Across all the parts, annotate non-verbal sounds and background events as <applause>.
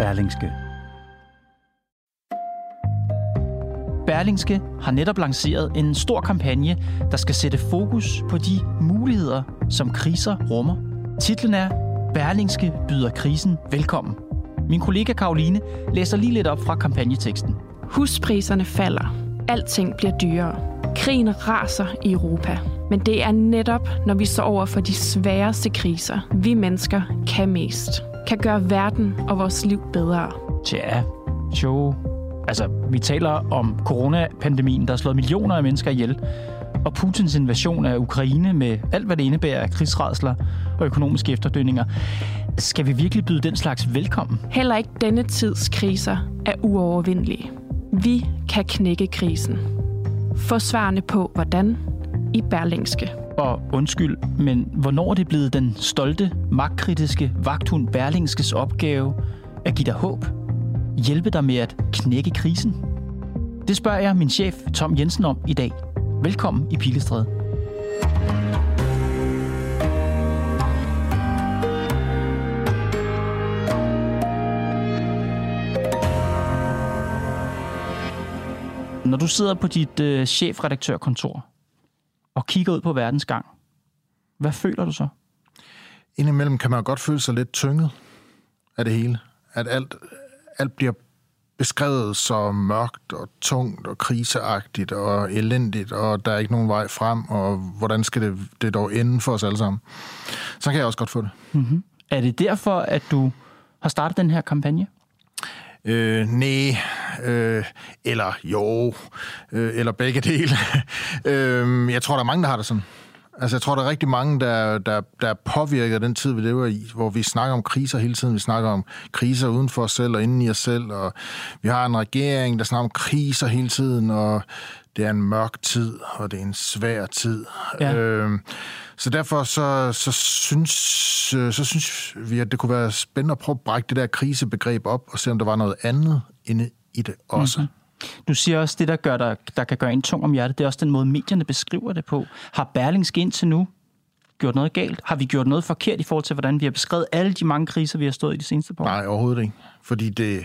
Berlingske. Berlingske har netop lanceret en stor kampagne, der skal sætte fokus på de muligheder, som kriser rummer. Titlen er Berlingske byder krisen velkommen. Min kollega Karoline læser lige lidt op fra kampagneteksten. Huspriserne falder. Alting bliver dyrere. Krigen raser i Europa. Men det er netop, når vi står over for de sværeste kriser, vi mennesker kan mest. Kan gøre verden og vores liv bedre. Tja, jo. Altså, vi taler om coronapandemien, der har slået millioner af mennesker ihjel, og Putins invasion af Ukraine med alt, hvad det indebærer af krigsredsler og økonomiske efterdønninger. Skal vi virkelig byde den slags velkommen? Heller ikke denne tids kriser er uovervindelige. Vi kan knække krisen. Få svarene på, hvordan i Berlingske. Og undskyld, men hvornår er det blevet den stolte, magtkritiske vagthund Berlingskes opgave at give dig håb? Hjælpe dig med at knække krisen? Det spørger jeg min chef Tom Jensen om i dag. Velkommen i Pilestræde. Når du sidder på dit øh, chefredaktørkontor og kigger ud på verdens gang, hvad føler du så? Indimellem kan man godt føle sig lidt tynget af det hele. At alt, alt bliver beskrevet så mørkt og tungt og kriseagtigt og elendigt, og der er ikke nogen vej frem, og hvordan skal det, det dog ende for os alle sammen? Så kan jeg også godt få det. Mm-hmm. Er det derfor, at du har startet den her kampagne? Øh, nej, øh, eller jo, øh, eller begge dele. <laughs> øh, jeg tror, der er mange, der har det sådan. Altså, jeg tror, der er rigtig mange, der, der, der påvirker den tid, vi lever i, hvor vi snakker om kriser hele tiden. Vi snakker om kriser uden for os selv og inden i os selv, og vi har en regering, der snakker om kriser hele tiden, og det er en mørk tid, og det er en svær tid. Ja. Øh, så derfor så, så, synes, så synes vi, at det kunne være spændende at prøve at brække det der krisebegreb op, og se, om der var noget andet inde i det også. Mm-hmm. Du siger også, det, der, gør der, der kan gøre en tung om hjertet, det er også den måde, medierne beskriver det på. Har Berlingske indtil nu gjort noget galt? Har vi gjort noget forkert i forhold til, hvordan vi har beskrevet alle de mange kriser, vi har stået i de seneste par år? Nej, overhovedet ikke. Fordi det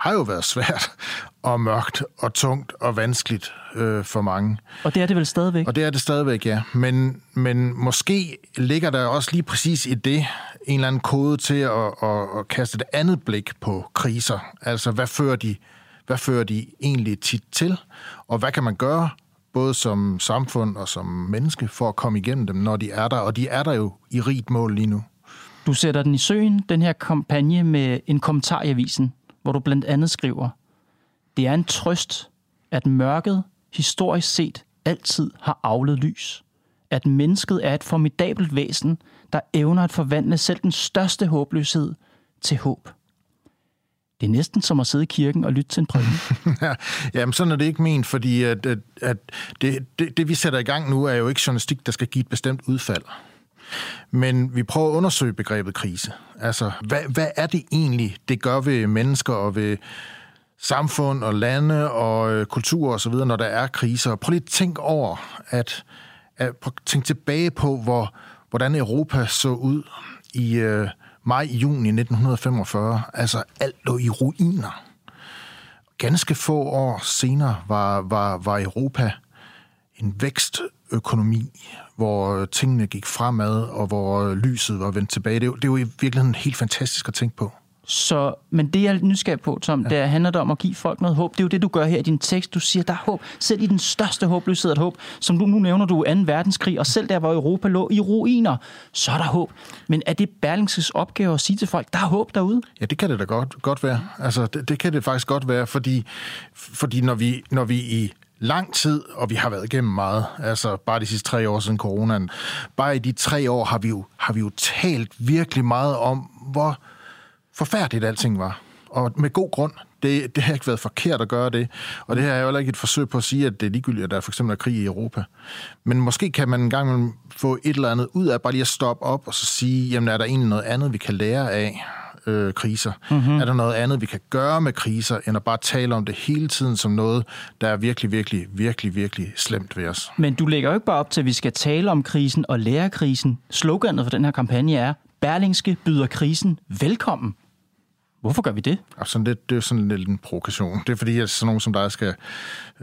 har jo været svært <laughs> og mørkt og tungt og vanskeligt øh, for mange. Og det er det vel stadigvæk? Og det er det stadigvæk, ja. Men, men måske ligger der også lige præcis i det en eller anden kode til at, at, at kaste et andet blik på kriser. Altså, hvad fører de hvad fører de egentlig tit til, og hvad kan man gøre, både som samfund og som menneske, for at komme igennem dem, når de er der, og de er der jo i rigt mål lige nu. Du sætter den i søen, den her kampagne, med en kommentar i avisen, hvor du blandt andet skriver, det er en trøst, at mørket historisk set altid har avlet lys. At mennesket er et formidabelt væsen, der evner at forvandle selv den største håbløshed til håb. Det er næsten som at sidde i kirken og lytte til en prædiken. <laughs> ja, jamen sådan er det ikke ment, fordi at, at, at det, det, det, vi sætter i gang nu, er jo ikke journalistik, der skal give et bestemt udfald. Men vi prøver at undersøge begrebet krise. Altså, hvad, hvad er det egentlig, det gør ved mennesker og ved samfund og lande og øh, kultur osv., når der er kriser? Prøv lige at tænke over, at, at tænk tænke tilbage på, hvor, hvordan Europa så ud i... Øh, maj-juni 1945. Altså, alt lå i ruiner. Ganske få år senere var, var, var Europa en vækstøkonomi, hvor tingene gik fremad, og hvor lyset var vendt tilbage. Det er, det er jo i virkeligheden helt fantastisk at tænke på. Så, men det jeg er nysgerrig på, Tom, ja. det handler om at give folk noget håb. Det er jo det, du gør her i din tekst. Du siger, der er håb. Selv i den største håbløshed er håb. Som du nu nævner, du 2. verdenskrig, og selv der, hvor Europa lå i ruiner, så er der håb. Men er det Berlingses opgave at sige til folk, der er håb derude? Ja, det kan det da godt, godt være. Altså, det, det kan det faktisk godt være, fordi, fordi når, vi, når vi i lang tid, og vi har været igennem meget. Altså bare de sidste tre år siden coronaen. Bare i de tre år har vi jo, har vi jo talt virkelig meget om, hvor forfærdeligt alting var. Og med god grund. Det, det har ikke været forkert at gøre det. Og det her er jo heller ikke et forsøg på at sige, at det er ligegyldigt, at der for eksempel er krig i Europa. Men måske kan man en gang få et eller andet ud af bare lige at stoppe op og så sige, jamen er der egentlig noget andet, vi kan lære af? Øh, kriser? Mm-hmm. Er der noget andet, vi kan gøre med kriser, end at bare tale om det hele tiden som noget, der er virkelig, virkelig, virkelig, virkelig slemt ved os? Men du lægger jo ikke bare op til, at vi skal tale om krisen og lære krisen. Sloganet for den her kampagne er, Berlingske byder krisen velkommen. Hvorfor gør vi det? Altså, det, det er sådan lidt en provokation. Det er fordi, at sådan nogen som dig skal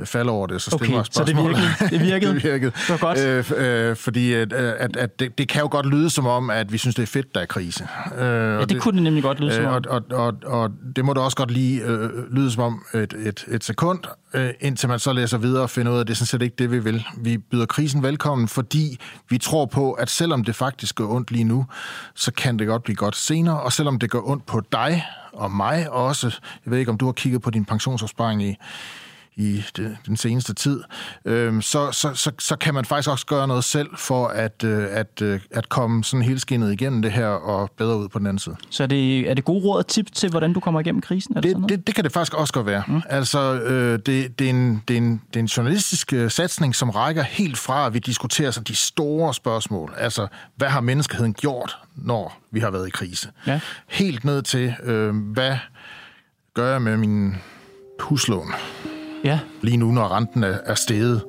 falde over det, så okay, mig så det virkede? <laughs> Det virkede? det virkede. Det var godt. Øh, øh, fordi at, at, at det, det kan jo godt lyde som om, at vi synes, det er fedt, der er krise. Øh, ja, det, det kunne det nemlig godt lyde som om. Og, og, og, og det må da også godt lige øh, lyde som om et, et, et sekund, øh, indtil man så læser videre og finder ud af, at det er sådan set ikke det, vi vil. Vi byder krisen velkommen, fordi vi tror på, at selvom det faktisk går ondt lige nu, så kan det godt blive godt senere, og selvom det går ondt på dig, og mig også. Jeg ved ikke, om du har kigget på din pensionsopsparing i, i det, den seneste tid, øh, så, så, så, så kan man faktisk også gøre noget selv for at, øh, at, øh, at komme sådan helt skinnet igennem det her og bedre ud på den anden side. Så er det, er det gode råd og tip til, hvordan du kommer igennem krisen? Er det, det, det, det kan det faktisk også godt være. Mm. Altså, øh, det, det, er en, det, er en, det er en journalistisk øh, satsning, som rækker helt fra, at vi diskuterer så de store spørgsmål. Altså, hvad har menneskeheden gjort, når vi har været i krise? Ja. Helt ned til, øh, hvad gør jeg med min huslån? Ja. Lige nu, når renten er, er steget.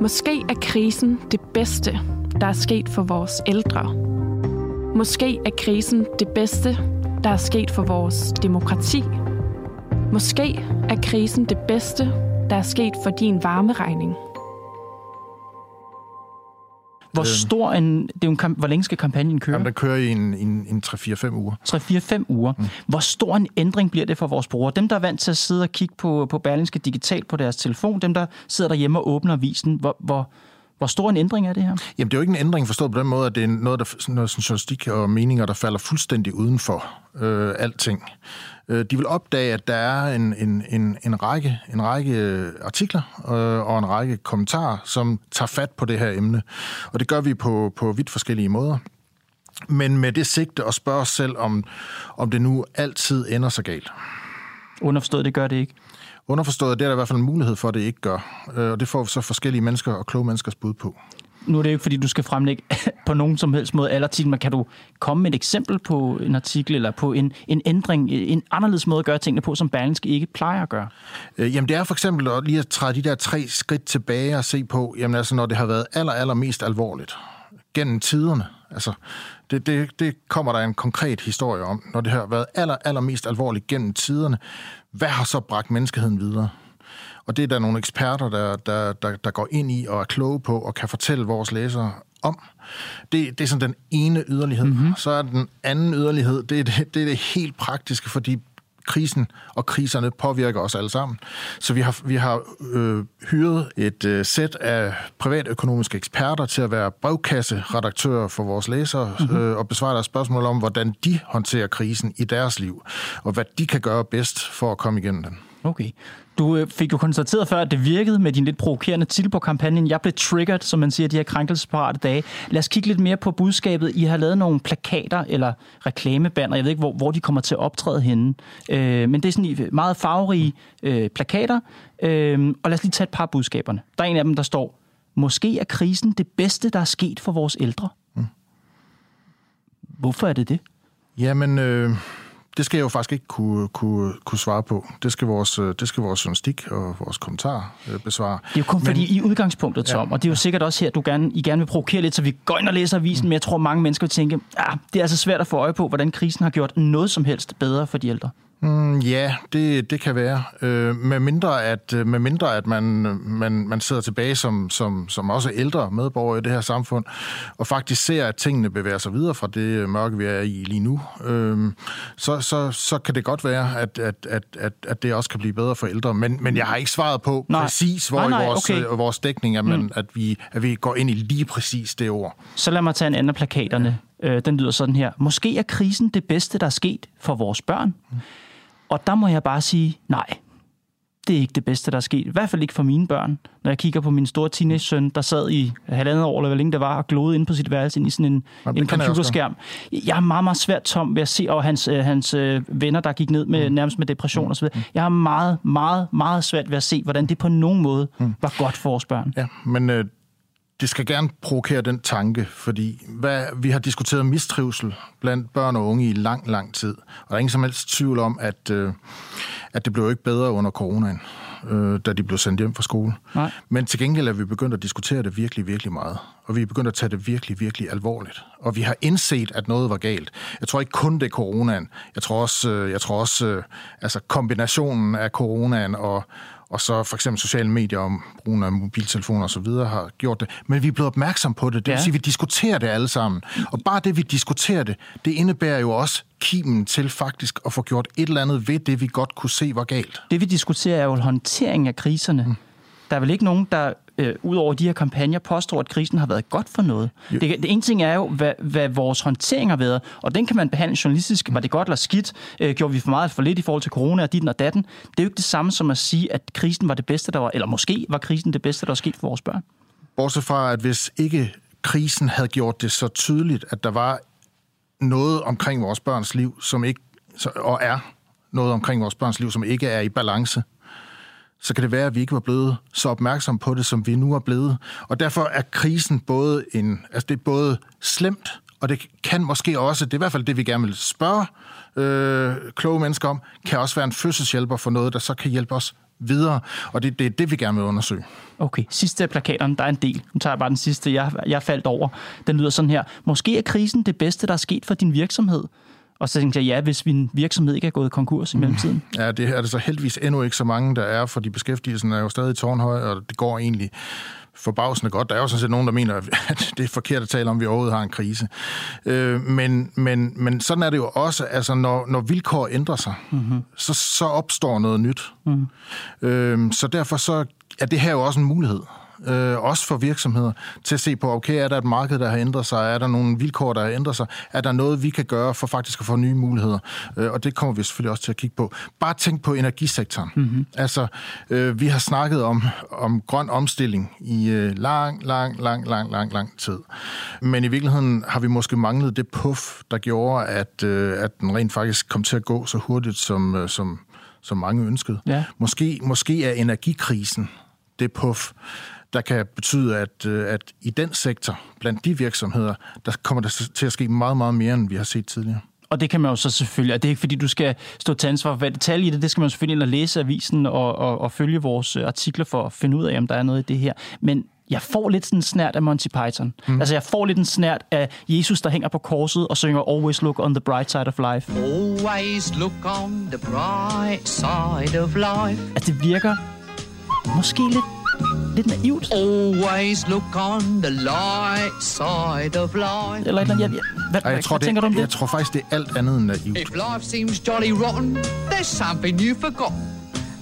Måske er krisen det bedste, der er sket for vores ældre. Måske er krisen det bedste, der er sket for vores demokrati. Måske er krisen det bedste, der er sket for din varmeregning. Hvor øhm. stor en... Det er en, hvor længe skal kampagnen køre? Jamen, der kører i en, en, en 3-4-5 uger. 3-4-5 uger. Mm. Hvor stor en ændring bliver det for vores brugere? Dem, der er vant til at sidde og kigge på, på Berlingske digitalt på deres telefon, dem, der sidder derhjemme og åbner avisen, hvor, hvor, hvor stor en ændring er det her? Jamen, det er jo ikke en ændring forstået på den måde, at det er noget, der, noget sådan journalistik og meninger, der falder fuldstændig uden for øh, alting. Øh, de vil opdage, at der er en, en, en, en, række, en række artikler øh, og en række kommentarer, som tager fat på det her emne. Og det gør vi på, på vidt forskellige måder. Men med det sigte at spørge os selv, om, om det nu altid ender så galt. Underforstået, det gør det ikke. Underforstået, det er der i hvert fald en mulighed for, at det ikke gør. Øh, og det får så forskellige mennesker og kloge menneskers bud på nu er det ikke, fordi du skal fremlægge <laughs> på nogen som helst måde alle artikler, men kan du komme med et eksempel på en artikel, eller på en, en ændring, en anderledes måde at gøre tingene på, som Berlingske ikke plejer at gøre? Øh, jamen det er for eksempel at lige at træde de der tre skridt tilbage og se på, jamen altså når det har været aller, aller mest alvorligt gennem tiderne, altså det, det, det kommer der en konkret historie om, når det har været aller, aller mest alvorligt gennem tiderne, hvad har så bragt menneskeheden videre? Og det er der nogle eksperter, der, der, der, der går ind i og er kloge på og kan fortælle vores læsere om. Det, det er sådan den ene yderlighed. Mm-hmm. Så er den anden yderlighed, det er det, det er det helt praktiske, fordi krisen og kriserne påvirker os alle sammen. Så vi har, vi har øh, hyret et øh, sæt af privatøkonomiske eksperter til at være brevkasseredaktører for vores læsere mm-hmm. øh, og besvare deres spørgsmål om, hvordan de håndterer krisen i deres liv, og hvad de kan gøre bedst for at komme igennem den. Okay. Du øh, fik jo konstateret før, at det virkede med din lidt provokerende titel på kampagnen. Jeg blev triggered, som man siger, de her krænkelsesparate dage. Lad os kigge lidt mere på budskabet. I har lavet nogle plakater eller reklamebanner. Jeg ved ikke, hvor, hvor de kommer til at optræde henne. Øh, men det er sådan meget farverige øh, plakater. Øh, og lad os lige tage et par budskaberne. Der er en af dem, der står, Måske er krisen det bedste, der er sket for vores ældre. Mm. Hvorfor er det det? Jamen... Øh det skal jeg jo faktisk ikke kunne, kunne, kunne svare på. Det skal, vores, øh, det skal vores journalistik og vores kommentar øh, besvare. Det er jo kun men, fordi i udgangspunktet, Tom, ja. og det er jo sikkert også her, du gerne, I gerne vil provokere lidt, så vi går ind og læser avisen, mm. men jeg tror, mange mennesker vil tænke, ah, det er altså svært at få øje på, hvordan krisen har gjort noget som helst bedre for de ældre. Mm, ja, det, det kan være. Øh, med mindre at, øh, med mindre at man, man, man sidder tilbage som, som, som også ældre medborgere i det her samfund, og faktisk ser, at tingene bevæger sig videre fra det mørke, vi er i lige nu, øh, så, så, så kan det godt være, at, at, at, at, at det også kan blive bedre for ældre. Men, men jeg har ikke svaret på nej. præcis, hvor nej, nej, i vores, okay. øh, vores dækning er, men, mm. at, vi, at vi går ind i lige præcis det ord. Så lad mig tage en anden af plakaterne. Ja. Øh, den lyder sådan her. Måske er krisen det bedste, der er sket for vores børn. Mm Og der må jeg bare sige, nej, det er ikke det bedste, der er sket. I hvert fald ikke for mine børn. Når jeg kigger på min store teenage-søn, der sad i halvandet år, eller hvor længe det var, og glodede inde på sit værelse ind i sådan en, en computerskærm. Jeg er meget, meget svært tom ved at se, og hans, øh, hans øh, venner, der gik ned med Mm. nærmest med depression osv. Jeg har meget, meget, meget svært ved at se, hvordan det på nogen måde Mm. var godt for vores børn. Ja, men øh, det skal gerne provokere den tanke, fordi hvad, vi har diskuteret mistrivsel blandt børn og unge i lang, lang tid. Og der er ingen som helst tvivl om, at, øh, at det blev ikke bedre under coronaen, øh, da de blev sendt hjem fra skole. Nej. Men til gengæld er vi begyndt at diskutere det virkelig, virkelig meget. Og vi er begyndt at tage det virkelig, virkelig alvorligt. Og vi har indset, at noget var galt. Jeg tror ikke kun det er coronaen. Jeg tror også, øh, jeg tror også altså kombinationen af coronaen og, og så for eksempel sociale medier om brugen af mobiltelefoner og så videre har gjort det. Men vi er blevet opmærksom på det. Det vil Ja. sige, at vi diskuterer det alle sammen. Og bare det, vi diskuterer det, det indebærer jo også kimen til faktisk at få gjort et eller andet ved det, vi godt kunne se var galt. Det vi diskuterer er jo håndtering af kriserne. Mm. Der er vel ikke nogen, der øh, ud over de her kampagner påstår, at krisen har været godt for noget. Det, det ene ting er jo, hvad, hvad vores håndtering har været, og den kan man behandle journalistisk. Var det godt eller skidt? Øh, gjorde vi for meget eller for lidt i forhold til corona og dit og datten? Det er jo ikke det samme som at sige, at krisen var det bedste, der var, eller måske var krisen det bedste, der var sket for vores børn. Bortset fra, at hvis ikke krisen havde gjort det så tydeligt, at der var noget omkring vores børns liv, som ikke, og er noget omkring vores børns liv, som ikke er i balance, så kan det være, at vi ikke var blevet så opmærksom på det, som vi nu er blevet. Og derfor er krisen både en, altså det er både slemt, og det kan måske også, det er i hvert fald det, vi gerne vil spørge øh, kloge mennesker om, kan også være en fødselshjælper for noget, der så kan hjælpe os videre. Og det, det er det, vi gerne vil undersøge. Okay, sidste af plakaterne, der er en del. Nu tager jeg bare den sidste, jeg, jeg faldt over. Den lyder sådan her. Måske er krisen det bedste, der er sket for din virksomhed. Og så tænkte jeg, ja, hvis min virksomhed ikke er gået konkurs i mellemtiden. Ja, det er det så heldigvis endnu ikke så mange, der er, fordi beskæftigelsen er jo stadig tårnhøj, og det går egentlig forbavsende godt. Der er jo sådan set nogen, der mener, at <laughs> det er forkert at tale om, at vi overhovedet har en krise. Øh, men, men, men sådan er det jo også, altså når, når vilkår ændrer sig, mm-hmm. så, så opstår noget nyt. Mm. Øh, så derfor så er det her jo også en mulighed. Øh, også for virksomheder, til at se på, okay, er der et marked, der har ændret sig? Er der nogle vilkår, der har ændret sig? Er der noget, vi kan gøre for faktisk at få nye muligheder? Øh, og det kommer vi selvfølgelig også til at kigge på. Bare tænk på energisektoren. Mm-hmm. Altså, øh, vi har snakket om, om grøn omstilling i øh, lang, lang, lang, lang, lang, lang tid. Men i virkeligheden har vi måske manglet det puff, der gjorde, at, øh, at den rent faktisk kom til at gå så hurtigt, som, øh, som, som mange ønskede. Ja. Måske, måske er energikrisen det puff, der kan betyde, at, øh, at i den sektor, blandt de virksomheder, der kommer der til at ske meget, meget mere, end vi har set tidligere. Og det kan man jo så selvfølgelig, og det er ikke fordi, du skal stå til ansvar for hvad detalje i det, det skal man selvfølgelig ind og læse avisen og, og, og følge vores øh, artikler for at finde ud af, om der er noget i det her. Men jeg får lidt sådan en snært af Monty Python. Mm. Altså jeg får lidt en snært af Jesus, der hænger på korset og synger Always look on the bright side of life. Always look on the bright side of life. Altså det virker måske lidt, lidt naivt. Always look on the light side of life. Eller et eller andet. Jeg, jeg, hvad, Ej, hvad, jeg, tror, hvad tænker du om det, det? jeg tror faktisk, det er alt andet end naivt. If life seems jolly rotten, there's something you forgot.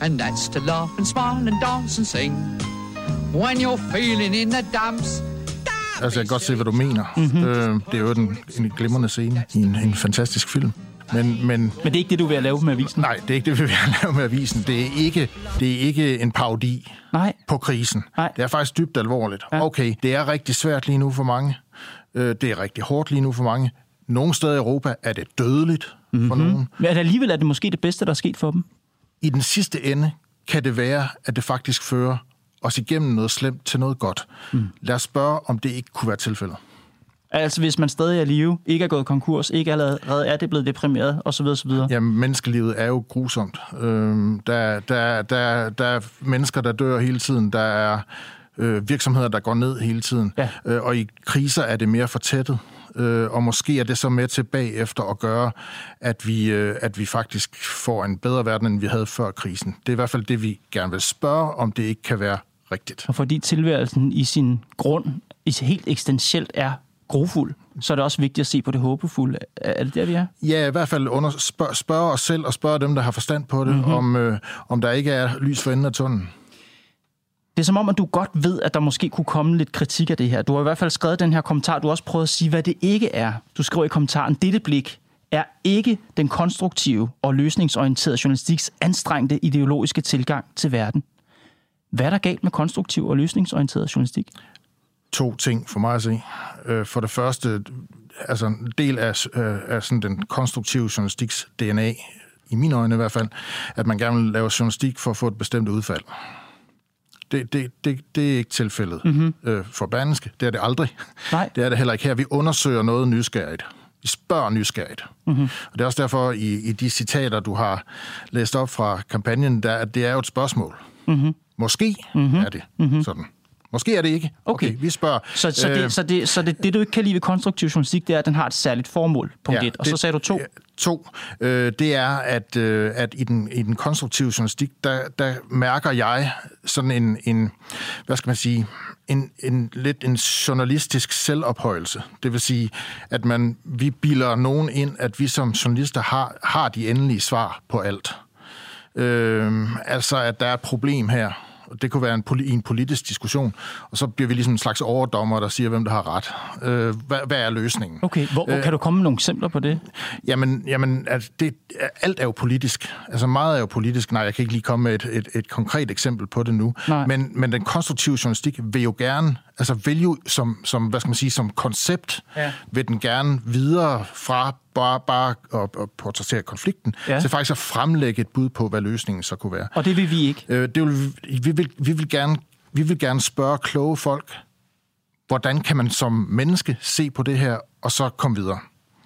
And that's to laugh and smile and dance and sing. When you're feeling in the dumps. Altså, jeg kan godt se, hvad du mener. Mm-hmm. Øh, det er jo en, en glimrende scene i en, en fantastisk film. Men, men Men det er ikke det, du vil lave med avisen? nej, det er ikke det, vi vil lave med avisen. Det er ikke, det er ikke en parodi Nej. På krisen. Nej. Det er faktisk dybt alvorligt. Ja. Okay, det er rigtig svært lige nu for mange. Øh, Det er rigtig hårdt lige nu for mange. Nogle steder i Europa er det dødeligt mm-hmm. for nogen. Men alligevel er det måske det bedste, der er sket for dem. I den sidste ende kan det være, at det faktisk fører os igennem noget slemt til noget godt. Mm. Lad os spørge, om det ikke kunne være tilfældet. Altså hvis man stadig er live, ikke er gået konkurs, ikke allerede er det blevet deprimeret osv. osv. Jamen, menneskelivet er jo grusomt. Øhm, der, der, der, der er mennesker, der dør hele tiden. Der er øh, virksomheder, der går ned hele tiden. Ja. Øh, og i kriser er det mere fortættet. Øh, og måske er det så med til bagefter at gøre, at vi, øh, at vi faktisk får en bedre verden, end vi havde før krisen. Det er i hvert fald det, vi gerne vil spørge, om det ikke kan være rigtigt. Og fordi tilværelsen i sin grund, i helt eksistentielt er grofuld, så er det også vigtigt at se på det håbefulde. Er det der, vi er? Ja, i hvert fald under, spørg, spørge os selv og spørge dem, der har forstand på det, mm-hmm. om, øh, om der ikke er lys for enden af tunnelen. Det er som om, at du godt ved, at der måske kunne komme lidt kritik af det her. Du har i hvert fald skrevet den her kommentar. Du har også prøvet at sige, hvad det ikke er. Du skriver i kommentaren, dette blik er ikke den konstruktive og løsningsorienterede journalistiks anstrengte ideologiske tilgang til verden. Hvad er der galt med konstruktiv og løsningsorienteret journalistik? To ting for mig at se. Øh, For det første, altså en del af, øh, af sådan den konstruktive journalistiks DNA, i mine øjne i hvert fald, at man gerne vil lave journalistik for at få et bestemt udfald. Det, det, det, det er ikke tilfældet mm-hmm. øh, for Berlingske. Det er det aldrig. Nej. Det er det heller ikke her. Vi undersøger noget nysgerrigt. Vi spørger nysgerrigt. Mm-hmm. Og det er også derfor, i, i de citater, du har læst op fra kampagnen, der, at det er jo et spørgsmål. Mm-hmm. Måske mm-hmm. er det mm-hmm. sådan. Måske er det ikke. Okay. vi spørger. Så, så, det, øh, så, det, så det, det, du ikke kan lide ved konstruktiv journalistik, det er, at den har et særligt formål, punkt ja, et. Og så sagde du to. To, øh, det er, at, øh, at i, den, i den konstruktive journalistik, der, der mærker jeg sådan en, en hvad skal man sige, en, en lidt en journalistisk selvophøjelse. Det vil sige, at man, vi bilder nogen ind, at vi som journalister har, har de endelige svar på alt. Øh, altså, at der er et problem her. Det kunne være en, poli- i en politisk diskussion, og så bliver vi ligesom en slags overdommer, der siger, hvem der har ret. Øh, hvad, hvad er løsningen? Okay, hvor, hvor kan du komme med nogle eksempler på det? Jamen, jamen altså det, alt er jo politisk. Altså meget er jo politisk. Nej, jeg kan ikke lige komme med et, et, et konkret eksempel på det nu. Nej. Men, men den konstruktive journalistik vil jo gerne, altså vil jo som, som hvad skal man sige, som koncept, Ja. vil den gerne videre fra bare, bare at, at portrættere konflikten, Ja. ja. til faktisk at fremlægge et bud på, hvad løsningen så kunne være. Og det vil vi ikke. Øh, det vil, vi, vil, vi, vil gerne, vi vil gerne spørge kloge folk, hvordan kan man som menneske se på det her, og så komme videre.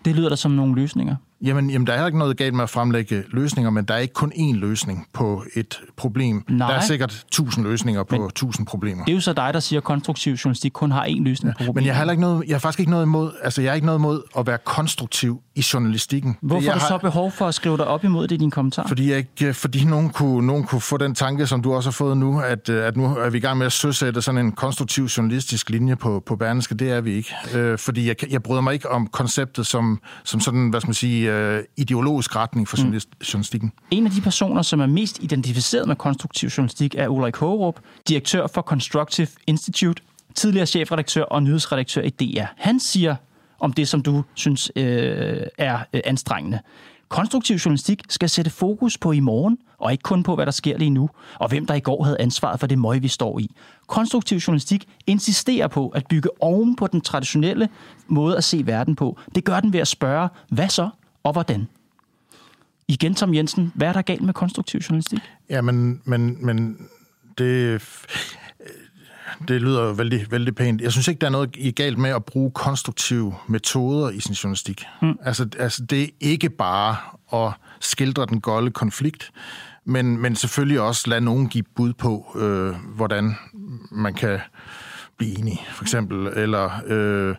Det lyder da som nogle løsninger. Jamen, jamen, der er ikke noget galt med at fremlægge løsninger, men der er ikke kun én løsning på et problem. Nej. Der er sikkert tusind løsninger på men, tusind problemer. Det er jo så dig, der siger, at konstruktiv journalistik kun har én løsning på problemet. Men jeg har, ikke noget, jeg har faktisk ikke noget imod, altså jeg har ikke noget imod at være konstruktiv i journalistikken. Hvorfor jeg har du har, så behov for at skrive dig op imod det i din kommentar? Fordi, jeg ikke, fordi nogen, kunne, nogen kunne få den tanke, som du også har fået nu, at, øh, at nu er vi i gang med at søsætte sådan en konstruktiv journalistisk linje på, på Berlingske. Det er vi ikke. Øh, fordi jeg, jeg bryder mig ikke om konceptet som, som sådan, hvad skal man sige, øh, ideologisk retning for journalist, journalistikken. En af de personer, som er mest identificeret med konstruktiv journalistik, er Ulrik Hågerup, direktør for Constructive Institute, tidligere chefredaktør og nyhedsredaktør i DR. Han siger om det, som du synes øh, er øh, anstrengende. Konstruktiv journalistik skal sætte fokus på i morgen, og ikke kun på, hvad der sker lige nu, og hvem der i går havde ansvaret for det møg, vi står i. Konstruktiv journalistik insisterer på at bygge oven på den traditionelle måde at se verden på. Det gør den ved at spørge, hvad så og hvordan? Igen, Tom Jensen, hvad er der galt med konstruktiv journalistik? Ja, men, men, men det, det lyder jo vældig, vældig pænt. Jeg synes ikke, der er noget i galt med at bruge konstruktive metoder i sin journalistik. Mm. Altså, altså, det er ikke bare at skildre den golde konflikt, men, men selvfølgelig også lade nogen give bud på, øh, hvordan man kan blive enige, for eksempel, eller, øh,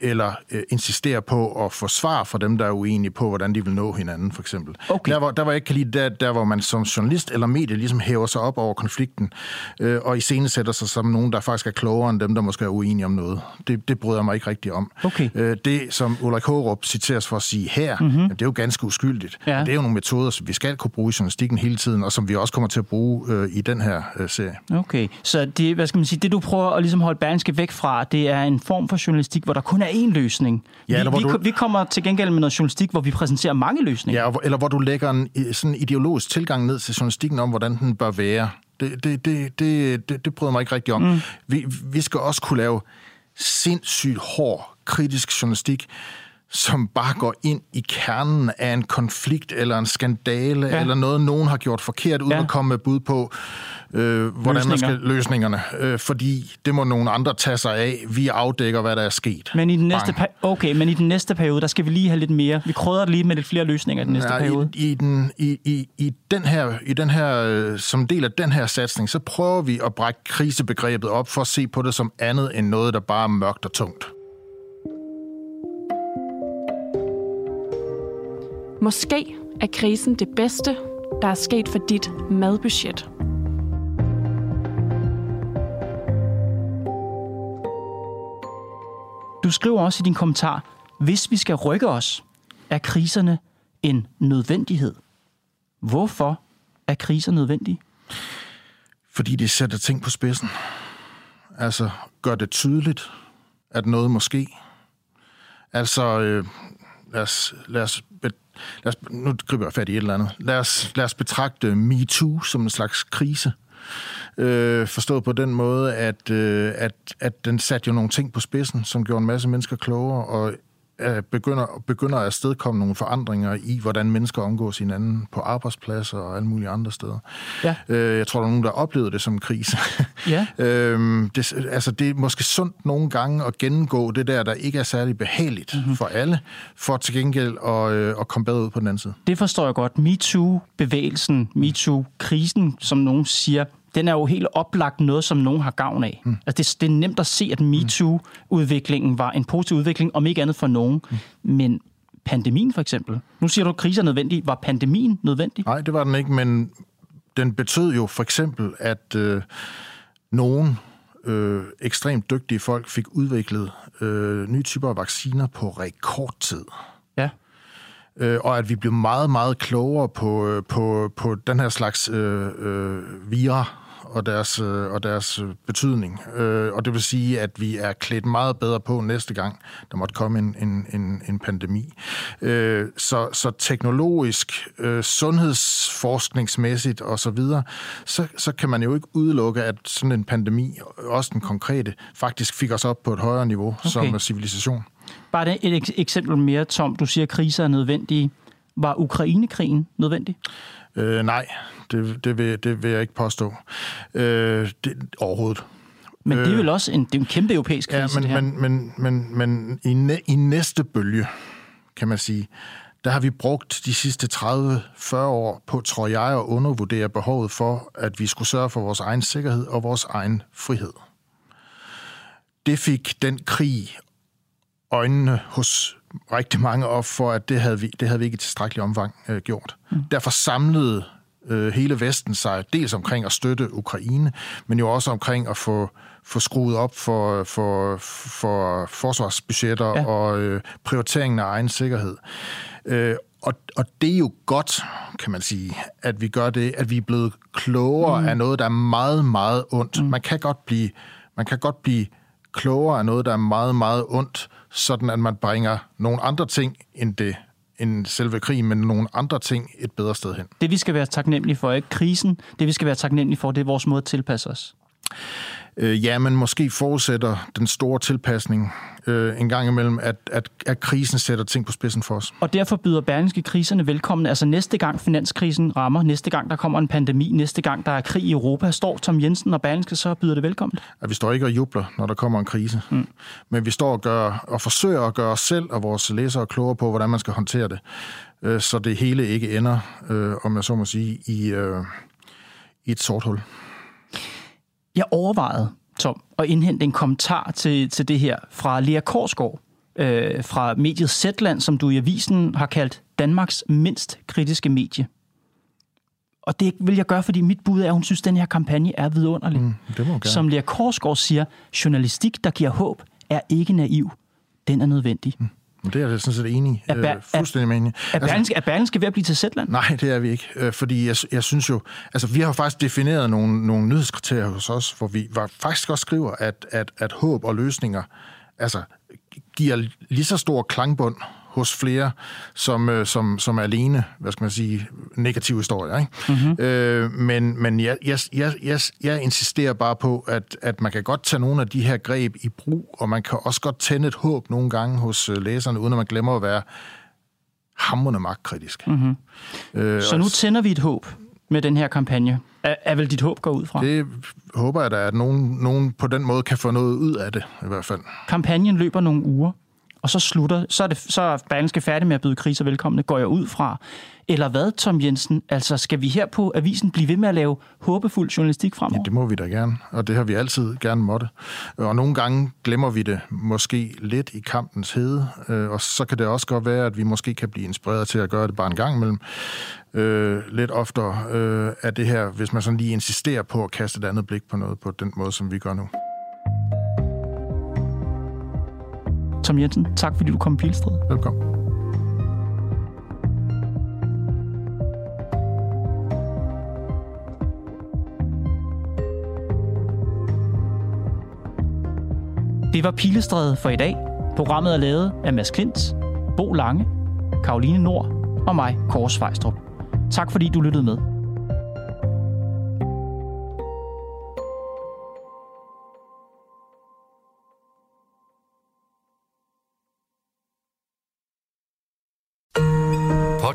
eller øh, insistere på at få svar fra dem, der er uenige på, hvordan de vil nå hinanden, for eksempel. Okay. Der, hvor, der, hvor jeg ikke kan lide, der, der hvor man som journalist eller medie ligesom hæver sig op over konflikten, øh, og iscenesætter sig som nogen, der faktisk er klogere end dem, der måske er uenige om noget. Det, det bryder jeg mig ikke rigtig om. Okay. Øh, det, som Ulrik Hårup citeres for at sige her, mm-hmm. jamen, det er jo ganske uskyldigt. Ja. Det er jo nogle metoder, som vi skal kunne bruge i journalistikken hele tiden, og som vi også kommer til at bruge øh, i den her øh, serie. Okay, så det, hvad skal man sige, det du prøver at ligesom holde Berlingske væk fra, det er en form for journalistik, hvor der kun er én løsning. Ja, vi, vi, du- vi kommer til gengæld med noget journalistik, hvor vi præsenterer mange løsninger. Ja, eller hvor du lægger en i- sådan ideologisk tilgang ned til journalistikken om, hvordan den bør være. Det, det, det, det, det, det bryder mig ikke rigtig om. Mm. Vi, vi skal også kunne lave sindssygt hård, kritisk journalistik, som bare går ind i kernen af en konflikt eller en skandale, Ja. eller noget, nogen har gjort forkert, uden Ja. at komme med bud på, øh, hvordan Løsninger. man skal løsningerne. Øh, fordi det må nogle andre tage sig af. Vi afdækker, hvad der er sket. Men i den næste Bang. okay, men i den næste periode, der skal vi lige have lidt mere. Vi krydder lige med lidt flere løsninger i den næste Ja, periode. i, i, den, i, i, i den her, i den her, øh, som del af den her satsning, så prøver vi at brække krisebegrebet op for at se på det som andet end noget, der bare er mørkt og tungt. Måske er krisen det bedste, der er sket for dit madbudget. Du skriver også i din kommentar, hvis vi skal rykke os, er kriserne en nødvendighed. Hvorfor er kriser nødvendige? Fordi det sætter ting på spidsen. Altså, gør det tydeligt, at noget må ske. Altså, øh, lad os, lad os, lad os, nu griber jeg fat i et eller andet. Lad os, lad os betragte MeToo som en slags krise. Øh, forstået på den måde, at, øh, at, at den satte jo nogle ting på spidsen, som gjorde en masse mennesker klogere, og øh, begynder, begynder at stedkomme nogle forandringer i, hvordan mennesker omgås hinanden på arbejdspladser og alle mulige andre steder. Ja. Øh, jeg tror, der er nogen, der oplevede det som en krise. Ja. <laughs> øhm, det, altså, det er måske sundt nogle gange at gennemgå det der, der ikke er særlig behageligt Mhm. mm-hmm. for alle, for til gengæld at, øh, at komme bedre ud på den anden side. Det forstår jeg godt. MeToo-bevægelsen, MeToo-krisen, som nogen siger, den er jo helt oplagt noget, som nogen har gavn af. Mm. Altså det, det er nemt at se, at MeToo-udviklingen var en positiv udvikling, om ikke andet for nogen. Mm. Men pandemien for eksempel. Nu siger du, at kriser er nødvendig. Var pandemien nødvendig? Nej, det var den ikke, men den betød jo for eksempel, at øh, nogen øh, ekstremt dygtige folk fik udviklet øh, nye typer af vacciner på rekordtid. Ja. øh, og at vi blev meget, meget klogere på, øh, på, på den her slags øh, øh, vira og deres, øh, og deres øh, betydning. Øh, og det vil sige, at vi er klædt meget bedre på næste gang, der måtte komme en, en, en, en pandemi. Så, så teknologisk, sundhedsforskningsmæssigt osv., så, så, så kan man jo ikke udelukke, at sådan en pandemi, også den konkrete, faktisk fik os op på et højere niveau okay. som civilisation. Bare et ek- eksempel mere, Tom. Du siger, at kriser er nødvendige. Var Ukrainekrigen nødvendig? Øh, nej, det, det, vil, det vil jeg ikke påstå. Øh, det, overhovedet. Men øh, det er vel også en, det er en kæmpe europæisk krise, Ja, men, det her. men, men, men, men i, næ, i næste bølge, kan man sige, der har vi brugt de sidste 30-40 år på, tror jeg, at undervurdere behovet for, at vi skulle sørge for vores egen sikkerhed og vores egen frihed. Det fik den krig øjnene hos rigtig mange op for, at det havde vi, det havde vi ikke i tilstrækkelig omfang øh, gjort. Mm. Derfor samlede øh, hele Vesten sig dels omkring at støtte Ukraine, men jo også omkring at få, få skruet op for, for, for forsvarsbudgetter ja. og øh, prioriteringen af egen sikkerhed. Øh, og, og det er jo godt, kan man sige, at vi gør det, at vi er blevet klogere mm. af noget, der er meget, meget ondt. Mm. Man kan godt blive, man kan godt blive klogere af noget, der er meget, meget ondt, sådan at man bringer nogle andre ting end det end selve krigen, men nogle andre ting et bedre sted hen. Det vi skal være taknemmelige for, er ikke krisen. Det vi skal være taknemmelige for, det er vores måde at tilpasse os. Øh, ja, men måske forudsætter den store tilpasning øh, en gang imellem, at, at, at krisen sætter ting på spidsen for os. Og derfor byder berlingske kriserne velkommen. Altså næste gang finanskrisen rammer, næste gang der kommer en pandemi, næste gang der er krig i Europa, står Tom Jensen og Berlingske, så byder det velkommen. At vi står ikke og jubler, når der kommer en krise. Mm. Men vi står og, gør, og forsøger at gøre os selv og vores læsere klogere på, hvordan man skal håndtere det. Øh, så det hele ikke ender, øh, om jeg så må sige, i, øh, i et sort hul. Jeg overvejede, Tom, at indhente en kommentar til, til det her fra Lea Korsgaard, øh, fra mediet Zetland, som du i avisen har kaldt Danmarks mindst kritiske medie. Og det vil jeg gøre, fordi mit bud er, at hun synes, at den her kampagne er vidunderlig. Mm, det må. Som Lea Korsgaard siger, journalistik, der giver håb, er ikke naiv. Den er nødvendig. Mm. Det er jeg sådan set enig. Er, Ber- øh, fuldstændig med enig. er, Berlingske, er Berlingske ved at blive til Zetland? Nej, det er vi ikke. Øh, fordi jeg, jeg synes jo... Altså, vi har jo faktisk defineret nogle, nogle nyhedskriterier hos os, hvor vi var, faktisk også skriver, at, at, at håb og løsninger altså, giver lige så stor klangbund hos flere, som, øh, som, som er alene, hvad skal man sige, negative historier. Ikke? Mm-hmm. Øh, men men jeg, jeg, jeg, jeg, jeg insisterer bare på, at, at man kan godt tage nogle af de her greb i brug, og man kan også godt tænde et håb nogle gange hos øh, læserne, uden at man glemmer at være hamrende magtkritisk. Mm-hmm. Øh, Så nu tænder vi et håb med den her kampagne. Er, er vel dit håb går ud fra? Det håber jeg da, at nogen, nogen på den måde kan få noget ud af det, i hvert fald. Kampagnen løber nogle uger, og så slutter, så er, det, så er Berlingske færdig med at byde kriser velkomne, går jeg ud fra. Eller hvad, Tom Jensen? Altså, skal vi her på avisen blive ved med at lave håbefuld journalistik fremover? Ja, det må vi da gerne, og det har vi altid gerne måtte. Og nogle gange glemmer vi det måske lidt i kampens hede, øh, og så kan det også godt være, at vi måske kan blive inspireret til at gøre det bare en gang imellem. Øh, lidt oftere øh, af det her, hvis man sådan lige insisterer på at kaste et andet blik på noget på den måde, som vi gør nu. Tom Jensen, tak fordi du kom i Pilstred. Velkommen. Det var Pilestræde for i dag. Programmet er lavet af Mads Klint, Bo Lange, Karoline Nord og mig, Kåre Svejstrup. Tak fordi du lyttede med.